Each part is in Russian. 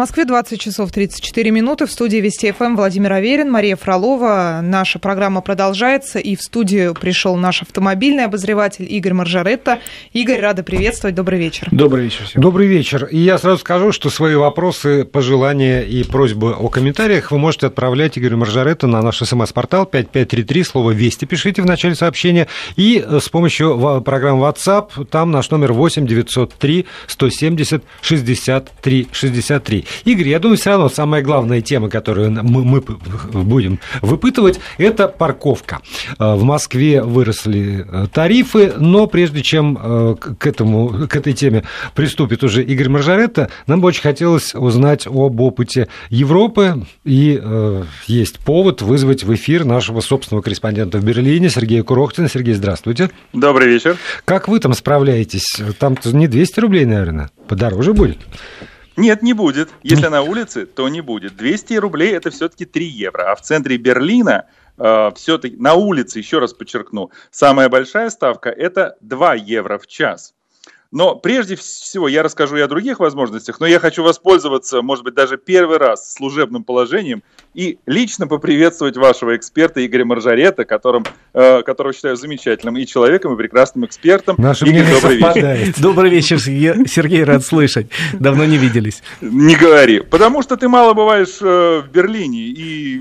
Москве 20 часов 34 минуты. В студии Вести ФМ Владимир Аверин, Мария Фролова. Наша программа продолжается. И в студию пришел наш автомобильный обозреватель Игорь Маржаретта. Игорь, рада приветствовать. Добрый вечер. Добрый вечер всем. Добрый вечер. И я сразу скажу, что свои вопросы, пожелания и просьбы о комментариях вы можете отправлять Игорю Маржаретто на наш смс-портал 5533, слово «Вести» пишите в начале сообщения. И с помощью программы WhatsApp, там наш номер 8 903 170 63 63. Игорь, я думаю, все равно самая главная тема, которую мы, мы будем выпытывать, это парковка. Э, в Москве выросли э, тарифы, но прежде чем э, к, этому, к этой теме приступит уже Игорь Маржаретта, нам бы очень хотелось узнать об опыте Европы, и э, есть повод вызвать в эфир нашего собственного корреспондента в Берлине Сергея Курохтина. Сергей, здравствуйте. Добрый вечер. Как вы там справляетесь? Там не 200 рублей, наверное, подороже будет? Нет, не будет. Если на улице, то не будет. 200 рублей это все-таки 3 евро. А в центре Берлина э, все-таки на улице, еще раз подчеркну, самая большая ставка это 2 евро в час. Но прежде всего я расскажу и о других возможностях, но я хочу воспользоваться, может быть, даже первый раз служебным положением и лично поприветствовать вашего эксперта Игоря Маржарета, которым, э, которого считаю замечательным и человеком, и прекрасным экспертом. Наше Игорь, добрый вечер. Добрый вечер, Сергей, рад слышать. Давно не виделись. Не говори. Потому что ты мало бываешь э, в Берлине, и,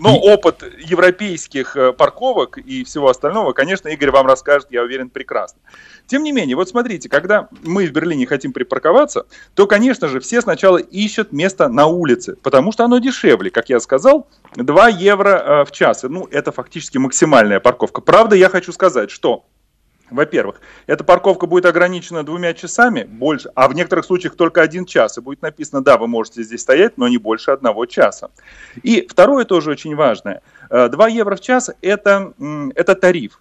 но опыт европейских э, парковок и всего остального, конечно, Игорь вам расскажет, я уверен, прекрасно. Тем не менее, вот смотрите, когда мы в Берлине хотим припарковаться, то, конечно же, все сначала ищут место на улице, потому что оно дешевле. Как я сказал, 2 евро э, в час. Ну, это фактически максимальная парковка. Правда, я хочу сказать, что во-первых, эта парковка будет ограничена двумя часами, больше, а в некоторых случаях только один час. И будет написано, да, вы можете здесь стоять, но не больше одного часа. И второе тоже очень важное. 2 э, евро в час это, это тариф.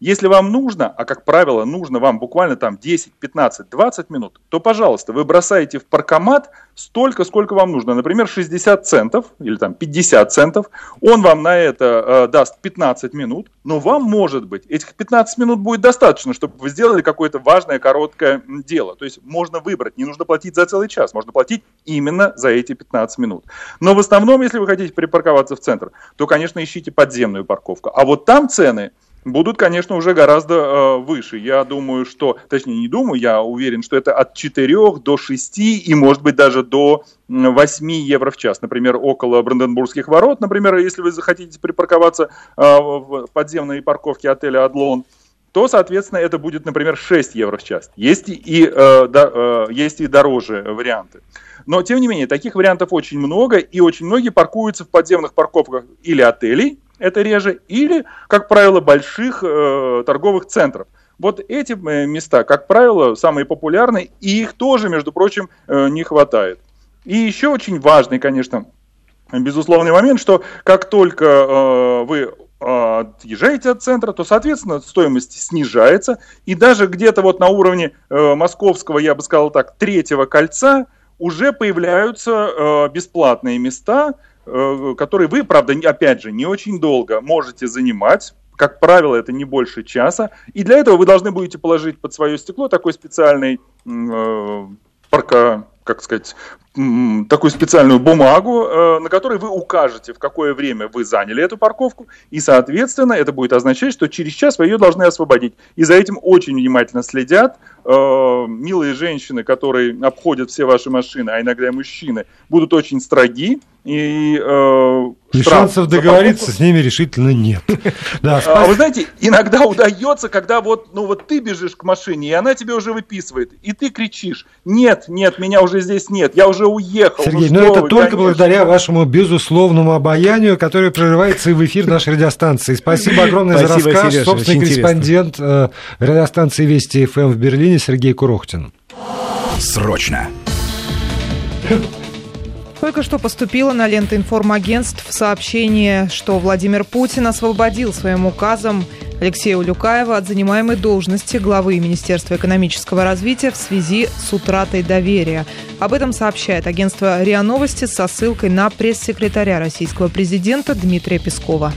Если вам нужно, а как правило нужно вам буквально там 10, 15, 20 минут, то, пожалуйста, вы бросаете в паркомат столько, сколько вам нужно. Например, 60 центов или там 50 центов. Он вам на это э, даст 15 минут, но вам, может быть, этих 15 минут будет достаточно, чтобы вы сделали какое-то важное, короткое дело. То есть можно выбрать, не нужно платить за целый час, можно платить именно за эти 15 минут. Но в основном, если вы хотите припарковаться в центр, то, конечно, ищите подземную парковку. А вот там цены будут, конечно, уже гораздо э, выше. Я думаю, что, точнее не думаю, я уверен, что это от 4 до 6 и, может быть, даже до 8 евро в час. Например, около Бранденбургских ворот, например, если вы захотите припарковаться э, в подземной парковке отеля «Адлон», то, соответственно, это будет, например, 6 евро в час. Есть и, э, да, э, есть и дороже варианты. Но, тем не менее, таких вариантов очень много, и очень многие паркуются в подземных парковках или отелей, это реже, или, как правило, больших э, торговых центров. Вот эти э, места, как правило, самые популярные, и их тоже, между прочим, э, не хватает. И еще очень важный, конечно, безусловный момент, что как только э, вы отъезжаете от центра, то, соответственно, стоимость снижается. И даже где-то вот на уровне э, московского, я бы сказал так, третьего кольца уже появляются э, бесплатные места, Э, который вы, правда, опять же, не очень долго можете занимать. Как правило, это не больше часа. И для этого вы должны будете положить под свое стекло такой специальный э, парка, как сказать, такую специальную бумагу, э, на которой вы укажете, в какое время вы заняли эту парковку, и, соответственно, это будет означать, что через час вы ее должны освободить. И за этим очень внимательно следят э, милые женщины, которые обходят все ваши машины, а иногда и мужчины, будут очень строги, и, э, и шансов договориться с ними решительно нет. Да, а вы знаете, иногда удается, когда вот, ну вот ты бежишь к машине, и она тебе уже выписывает, и ты кричишь, нет, нет, меня уже здесь нет, я уже уехал. Сергей, ну, ну это вы, только конечно. благодаря вашему безусловному обаянию, которое прорывается и в эфир нашей радиостанции. Спасибо огромное Спасибо, за рассказ. Сережа, Собственный корреспондент э, радиостанции Вести ФМ в Берлине Сергей Курохтин. Срочно. Только что поступило на ленты информагентств сообщение, что Владимир Путин освободил своим указом Алексея Улюкаева от занимаемой должности главы Министерства экономического развития в связи с утратой доверия. Об этом сообщает агентство РИА Новости со ссылкой на пресс-секретаря российского президента Дмитрия Пескова.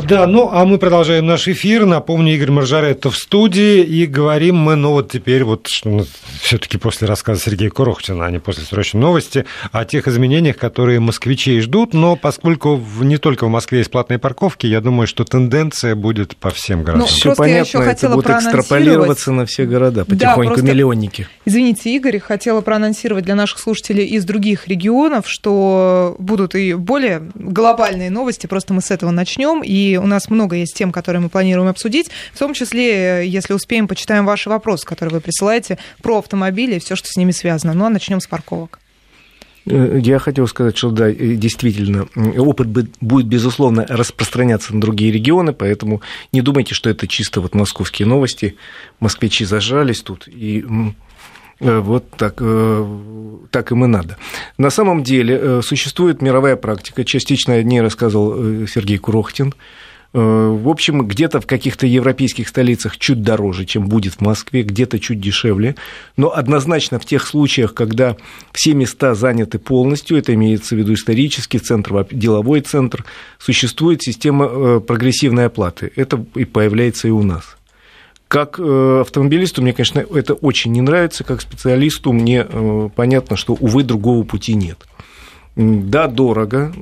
Да, ну а мы продолжаем наш эфир. Напомню, Игорь Маржаретто в студии. И говорим мы, ну вот теперь вот ну, все-таки после рассказа Сергея Курохтина, а не после срочной новости, о тех изменениях, которые москвичей ждут. Но поскольку не только в Москве есть платные парковки, я думаю, что тенденция будет по всем городам. Ну, все понятно, это будет экстраполироваться на все города, потихоньку да, просто, миллионники. Извините, Игорь, хотела проанонсировать для наших слушателей из других регионов, что будут и более глобальные новости, просто мы с этого начнем. И у нас много есть тем, которые мы планируем обсудить. В том числе, если успеем, почитаем ваши вопросы, которые вы присылаете про автомобили и все, что с ними связано. Ну а начнем с парковок. Э, я хотел сказать, что да, действительно, опыт будет, безусловно, распространяться на другие регионы, поэтому не думайте, что это чисто вот московские новости. Москвичи зажались тут, и э, вот так, э, так им и надо. На самом деле существует мировая практика, частично о ней рассказывал Сергей Курохтин, Э, в общем, где-то в каких-то европейских столицах чуть дороже, чем будет в Москве, где-то чуть дешевле. Но однозначно в тех случаях, когда все места заняты полностью, это имеется в виду исторический центр, деловой центр, существует система э, прогрессивной оплаты. Это и появляется и у нас. Как э, автомобилисту мне, конечно, это очень не нравится, как специалисту мне понятно, что, увы, другого пути нет. Да, дорого,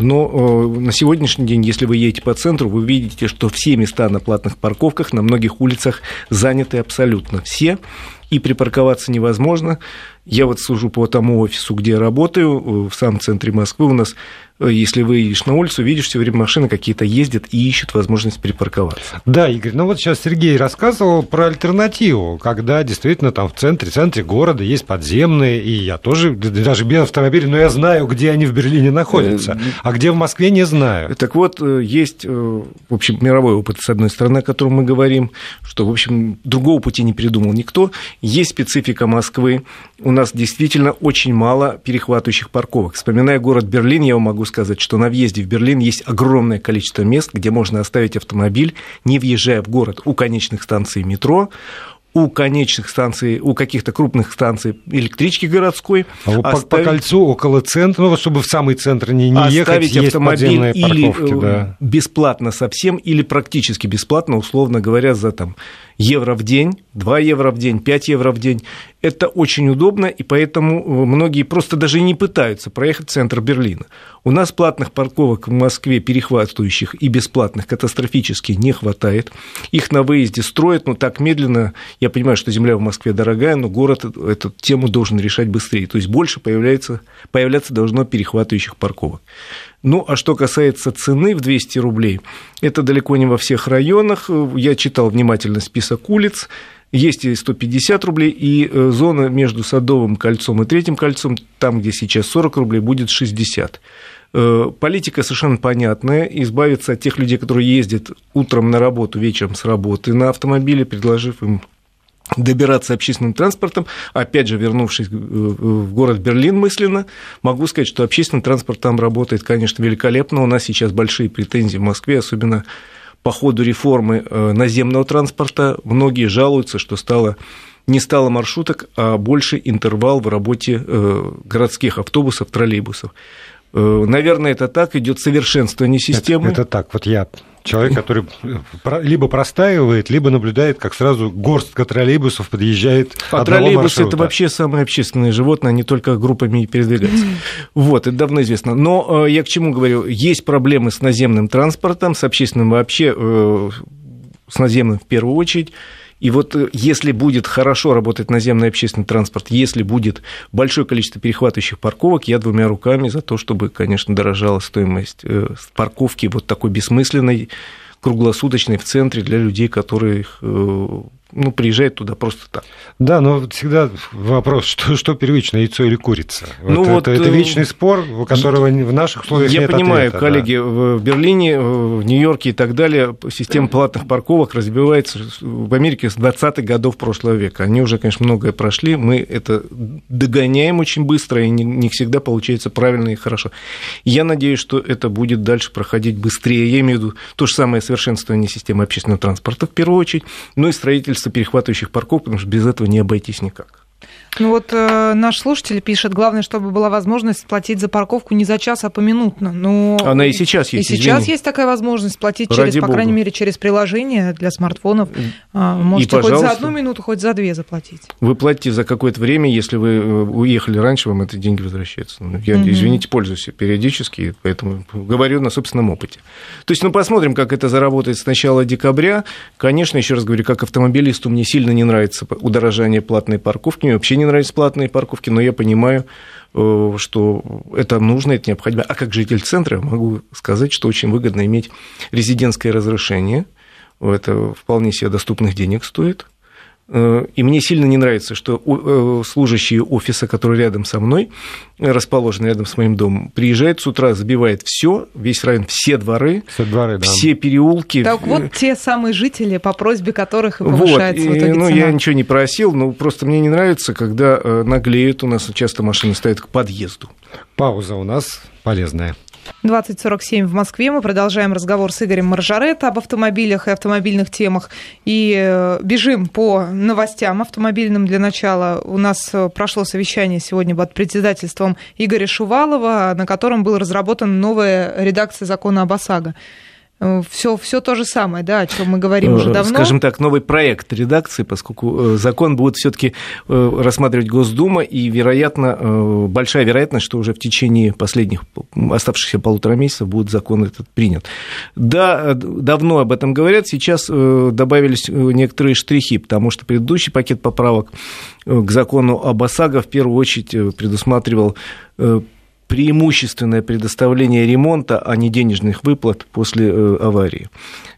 но э, на сегодняшний день, если вы едете по центру, вы видите, что все места на платных парковках на многих улицах заняты абсолютно все, и припарковаться невозможно. Я вот служу по тому офису, где я работаю, э, в самом центре Москвы. У нас Э, если выйдешь на улицу, видишь, все время машины какие-то ездят и ищут возможность припарковаться. Да, Игорь, ну вот сейчас Сергей рассказывал про альтернативу, когда действительно там в центре, в центре города есть подземные, и я тоже, даже без автомобиля, но я знаю, где они в Берлине находятся, э, а где в Москве не знаю. Так вот, э, есть, в общем, мировой опыт, с одной стороны, о котором мы говорим, что, в общем, другого пути не придумал никто. Есть специфика Москвы. У нас действительно очень мало перехватывающих парковок. Вспоминая город Берлин, я могу сказать, что на въезде в Берлин есть огромное количество мест, где можно оставить автомобиль, не въезжая в город у конечных станций метро, у конечных станций, у каких-то крупных станций электрички городской. А оставить... по, по кольцу около центра, ну, чтобы в самый центр не, не ехать, есть автомобиль или парковки, да. бесплатно совсем, или практически бесплатно, условно говоря, за там евро в день, 2 евро в день, 5 евро в день. Это очень удобно, и поэтому э, многие просто даже не пытаются проехать в центр Берлина. У нас платных парковок в Москве, перехватывающих и бесплатных, катастрофически не хватает. Их на выезде строят, но так медленно. Я понимаю, что земля в Москве дорогая, но город эту тему должен решать быстрее. То есть больше появляется, появляться должно перехватывающих парковок. Ну, а что касается цены в 200 рублей, это далеко не во всех районах. Я читал внимательно список улиц. Есть и 150 рублей, и э, зона между Садовым кольцом и Третьим кольцом, там, где сейчас 40 рублей, будет 60. Э, политика совершенно понятная. Избавиться от тех людей, которые ездят утром на работу, вечером с работы на автомобиле, предложив им добираться общественным транспортом. Опять же, вернувшись в город Берлин мысленно, могу сказать, что общественный транспорт там работает, конечно, великолепно. У нас сейчас большие претензии в Москве, особенно по ходу реформы э, наземного транспорта. Многие жалуются, что стало не стало маршруток, а больше интервал в работе э, городских автобусов, троллейбусов. Э, наверное, это так, идет совершенствование системы. Это, это так, вот я человек, который либо простаивает, либо наблюдает, как сразу горстка троллейбусов подъезжает А троллейбусы это вообще самое общественное животное, они только группами передвигаются. Вот, это давно известно. Но э, я к чему говорю? Есть проблемы с наземным транспортом, с общественным вообще, э, с наземным в первую очередь. И вот э, если будет хорошо работать наземный общественный транспорт, если будет большое количество перехватывающих парковок, я двумя руками за то, чтобы, конечно, дорожала стоимость э, парковки вот такой бессмысленной, круглосуточной в центре для людей, которые э, ну, приезжает туда просто так. Да, но всегда вопрос, что, что первично, яйцо или курица? Ну, вот, вот, это, это вечный спор, у которого в наших условиях я нет понимаю, ответа, коллеги, да. в Берлине, в Нью-Йорке и так далее система платных парковок разбивается в Америке с 20-х годов прошлого века. Они уже, конечно, многое прошли, мы это догоняем очень быстро, и не, не всегда получается правильно и хорошо. Я надеюсь, что это будет дальше проходить быстрее. Я имею в виду то же самое совершенствование системы общественного транспорта в первую очередь, но и строительство количество перехватывающих парков, потому что без этого не обойтись никак. Ну вот э, наш слушатель пишет, главное, чтобы была возможность платить за парковку не за час, а поминутно. Но Она и сейчас есть. И сейчас извини. есть такая возможность платить Ради через, по бога. крайней мере, через приложение для смартфонов. А, Можете хоть пожалуйста. за одну минуту, хоть за две заплатить. Вы платите за какое-то время, если вы э, уехали раньше, вам эти деньги возвращаются. Ну, Я, Мгм. извините, пользуюсь периодически, поэтому говорю на собственном опыте. То есть, ну, посмотрим, как это заработает с начала декабря. Конечно, еще раз говорю, как автомобилисту мне сильно не нравится удорожание платной парковки, мне вообще не нравятся платные парковки, но я понимаю, э, что это нужно, это необходимо. А как житель центра могу сказать, что очень выгодно иметь резидентское разрешение. Это вполне себе доступных денег стоит. Э, И мне сильно не нравится, что э, служащие офиса, которые рядом со мной, расположены рядом с моим домом, приезжают с утра, забивает все, весь район, все дворы, Все дворы, да. все переулки. Так э, вот те самые жители, по просьбе которых и вот, повышается и, в итоге ну, цена. я ничего не просил, но просто мне не нравится, когда наглеют, у нас часто машины стоят к подъезду. Пауза у нас полезная. 2047 в Москве. Мы продолжаем разговор с Игорем Маржаретто об автомобилях и автомобильных темах. И э, бежим по новостям автомобильным для начала. У нас э, прошло совещание сегодня под председательством Игоря Шувалова, на котором была разработана новая редакция закона об ОСАГО. Все, все то же самое, да, о чем мы говорим уже Э, давно. Скажем так, новый проект редакции, поскольку э, закон будет все-таки рассматривать Госдума, и, вероятно, э, большая вероятность, что уже в течение последних оставшихся полутора месяцев будет закон этот принят. Да, э, давно об этом говорят, сейчас э, добавились э, некоторые штрихи, потому что предыдущий пакет поправок э, к закону об ОСАГО в первую очередь э, предусматривал э, преимущественное предоставление ремонта, а не денежных выплат после э, аварии.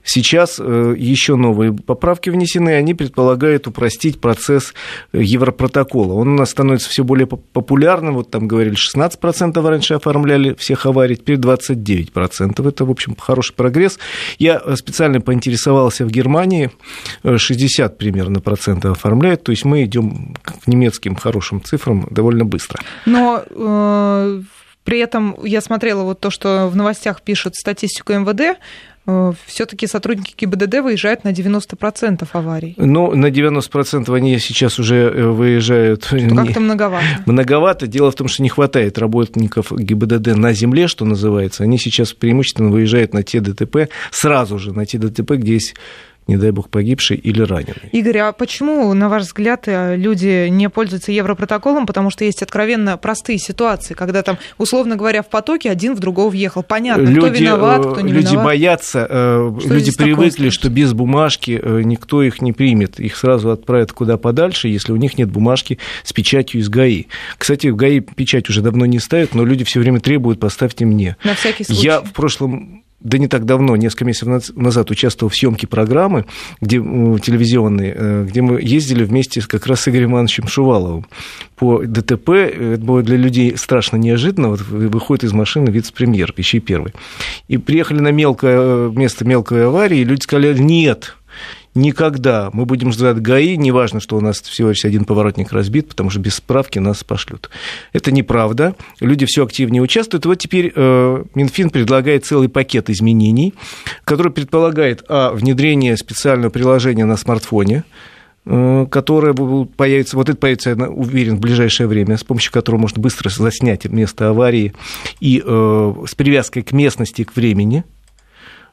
Сейчас э, еще новые поправки внесены, они предполагают упростить процесс э, Европротокола. Он у нас становится все более поп- популярным. Вот там говорили, 16% раньше оформляли всех аварий, теперь 29%. Это, в общем, хороший прогресс. Я специально поинтересовался в Германии, э, 60 примерно процентов оформляют, то есть мы идем к немецким хорошим цифрам довольно быстро. Но э, при этом я смотрела вот то, что в новостях пишут статистику МВД, все-таки сотрудники ГИБДД выезжают на 90% аварий. Ну, на 90% они сейчас уже э, выезжают. Как-то многовато. Многовато. Дело в том, что не хватает работников ГИБДД на земле, что называется. Они сейчас преимущественно выезжают на те ДТП, сразу же на те ДТП, где есть, не дай бог, погибший или раненый. Игорь, а почему, на ваш взгляд, э, люди не пользуются Европротоколом? Потому что есть откровенно простые ситуации, когда там, условно говоря, в потоке один в другого въехал. Понятно, кто люди, виноват, э, кто не люди виноват. боятся, э, Что люди здесь такого привыкли, страшного? что без бумажки никто их не примет. Их сразу отправят куда подальше, если у них нет бумажки с печатью из ГАИ. Кстати, в ГАИ печать уже давно не ставят, но люди все время требуют, поставьте мне. На всякий случай. Я в прошлом да не так давно, несколько месяцев наз- назад участвовал в съемке программы где, телевизионной, э, где мы ездили вместе как раз с Игорем Ивановичем Шуваловым по ДТП. Это было для людей страшно неожиданно. Вот вы- выходит из машины вице-премьер, еще первый. И приехали на мелкое, место мелкой аварии, и люди сказали, нет, никогда. Мы будем ждать ГАИ, неважно, что у нас всего лишь один поворотник разбит, потому что без справки нас пошлют. Это неправда. Люди все активнее участвуют. Вот теперь э, Минфин предлагает целый пакет изменений, который предполагает а, внедрение специального приложения на смартфоне, э, будет- появится, вот это появится, я уверен, в ближайшее время, с помощью которого можно быстро заснять место аварии и э, с привязкой к местности, к времени,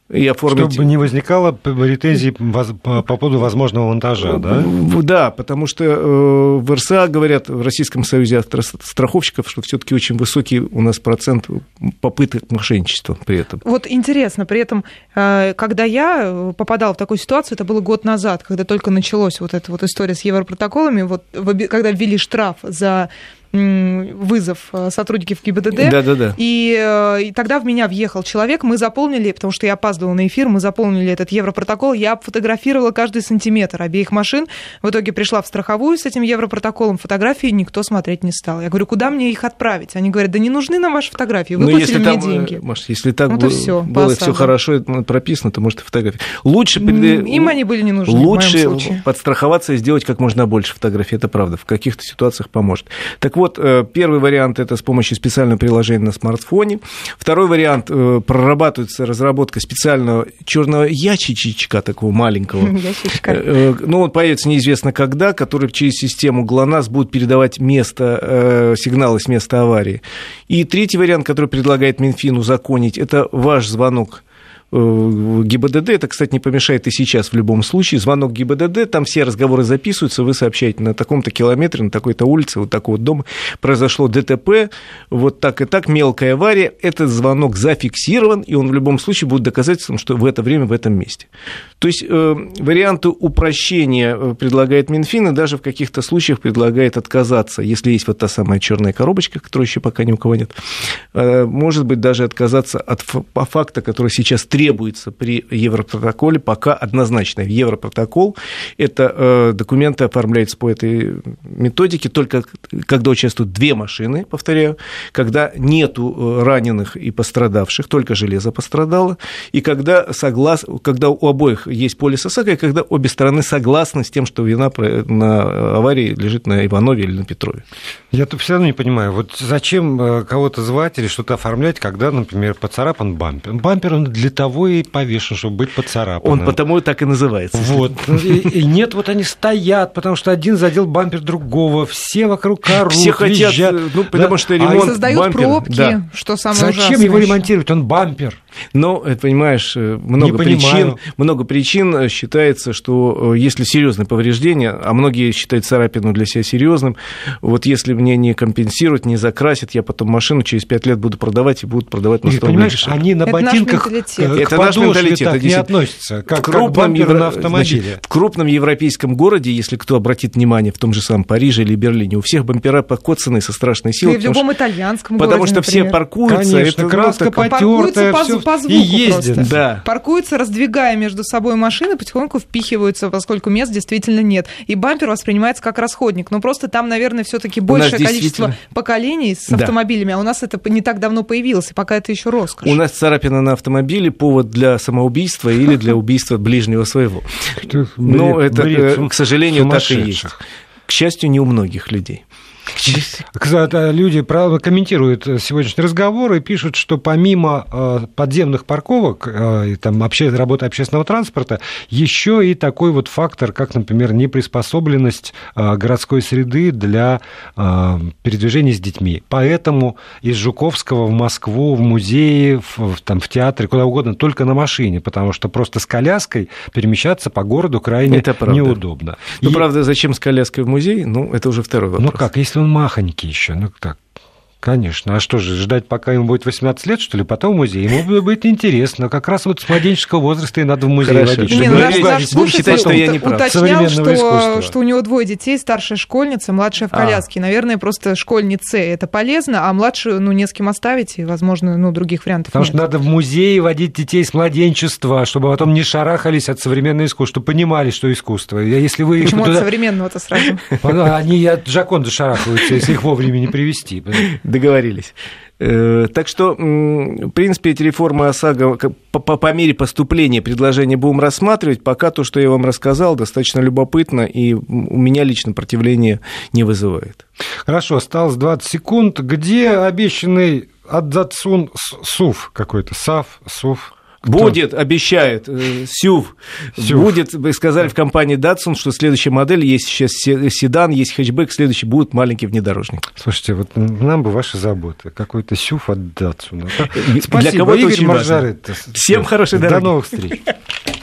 и оформить... Чтобы не возникало претензий по по поводу возможного монтажа, да? Да, потому что э, в РСА говорят, в Российском союзе страховщиков, что все-таки очень высокий у нас процент попыток мошенничества при этом. Вот интересно, при этом, э, когда я попадала в такую ситуацию, это было год назад, когда только началась вот эта вот история с европротоколами, вот когда ввели штраф за вызов э, сотрудников ГИБДД, Да-да-да. И, э, и тогда в меня въехал человек, мы заполнили, потому что я опаздывала на эфир, мы заполнили этот европротокол, я обфотографировала каждый сантиметр обеих машин, в итоге пришла в страховую с этим европротоколом, фотографии никто смотреть не стал. Я говорю, куда мне их отправить? Они говорят, да не нужны нам ваши фотографии, Ну, выплатили если мне там, деньги. э, Маш, если так и было, по было все хорошо это прописано, то может и фотографии. Лучше, Им они были не нужны лучше в моем случае. подстраховаться и сделать как можно больше фотографий. Это правда, в каких-то ситуациях поможет. Так вот, вот, первый вариант – это с помощью специального приложения на смартфоне. Второй вариант – прорабатывается разработка специального черного ящичка такого маленького. Ящичка. Ну, он появится неизвестно когда, который через систему ГЛОНАСС будет передавать место, сигналы с места аварии. И третий вариант, который предлагает Минфин узаконить, это ваш звонок Э, ГИБДД. Это, кстати, не помешает и сейчас в любом случае. Звонок ГИБДД, там все разговоры записываются, вы сообщаете на таком-то километре, на такой-то улице, вот такого дома произошло ДТП, вот так и так, мелкая авария. Этот звонок зафиксирован, и он в любом случае будет доказательством, что в это время в этом месте. То есть э, варианты упрощения э, предлагает Минфин, и даже в каких-то случаях предлагает отказаться, если есть вот та самая черная коробочка, которой еще пока ни у кого нет, э, может быть, даже отказаться от факта, который сейчас требуется при Европротоколе, пока однозначно. Европротокол – это э, документы оформляются по этой методике только когда участвуют две машины, повторяю, когда нету э, раненых и пострадавших, только железо пострадало, и когда, соглас... когда у обоих есть полис ОСАГО, и когда обе стороны согласны с тем, что вина на аварии лежит на Иванове или на Петрове. Я тут все равно не понимаю, вот зачем э, кого-то звать или что-то оформлять, когда, например, поцарапан бампер? Бампер он для того, того и повешен, чтобы быть поцарапанным. Он потому и так и называется. Вот. И, и нет, вот они стоят, потому что один задел бампер другого, все вокруг орут, Все хотят, визжат. ну, потому да. что ремонт а создают бампера, пробки, да. что самое Зачем ужасное его ремонтировать? Он бампер. Но, понимаешь, э, много причин, много причин э, считается, что э, если серьезное повреждение, а многие считают царапину для себя серьезным, вот если мне не компенсируют, не закрасят, я потом машину через 5 лет буду продавать и будут продавать на 100 Понимаешь, они на Это ботинках это наш менталитет. Так не относится, как, крупном как евро... на автомобиле. Значит, в крупном европейском городе, если кто обратит внимание, в том же самом Париже или Берлине, у всех бампера покоцаны со страшной силой. И в любом что, итальянском Потому городе, что например. все паркуются. Конечно, это, краска ну, потертая, все, по, звуку и ездят. Просто. Да. Паркуются, раздвигая между собой машины, потихоньку впихиваются, поскольку мест действительно нет. И бампер воспринимается как расходник. Но просто там, наверное, все-таки большее количество поколений с да. автомобилями, а у нас это не так давно появилось, и пока это еще роскошь. У нас царапина на автомобиле повод для самоубийства или для убийства ближнего своего. Но это, э, к сожалению, так и есть. К счастью, не у многих людей. Люди комментируют сегодняшний разговор и пишут, что помимо э, подземных парковок э, и там, работы общественного транспорта, еще и такой вот фактор, как, например, неприспособленность э, городской среды для передвижения с детьми. Поэтому из Жуковского в Москву, в музее, в, там, в театре, куда угодно, только на машине, потому что просто с коляской перемещаться по городу крайне это неудобно. Ну, и... правда, зачем с коляской в музей? Ну, это уже второй вопрос. Ну как, если он махонький еще, ну так, Конечно. А что же, ждать, пока ему будет 18 лет, что ли, потом в музей? Ему будет интересно. Как раз вот с младенческого возраста и надо в музей Хорошо. водить. Не, ну, наш, наш считать, что я не прав. уточнял, что, что у него двое детей, старшая школьница, младшая в а. коляске. А. Наверное, просто школьнице это полезно, а младшую, ну, не с кем оставить, и, возможно, ну, других вариантов Потому нет. что надо в музей водить детей с младенчества, чтобы потом не шарахались от современного искусства, чтобы понимали, что искусство. Если вы Почему туда... от современного-то сразу? Они от Джаконда шарахаются, если их вовремя не привести. Договорились. Э, так что, в принципе, эти реформы ОСАГО по, по, по мере поступления предложения будем рассматривать. Пока то, что я вам рассказал, достаточно любопытно и у меня лично противления не вызывает. Хорошо, осталось 20 секунд. Где обещанный Адзацун СУФ какой-то? САФ, СУФ? Будет, обещает, э, СЮВ. СЮВ. Будет, сказали в компании Datsun, что следующая модель, есть сейчас седан, есть хэтчбэк, следующий будет маленький внедорожник. Слушайте, вот нам бы ваши заботы. Какой-то СЮВ от Datsun. Спасибо, Для кого Игорь Маржарет. Всем хорошей дороги. До новых встреч.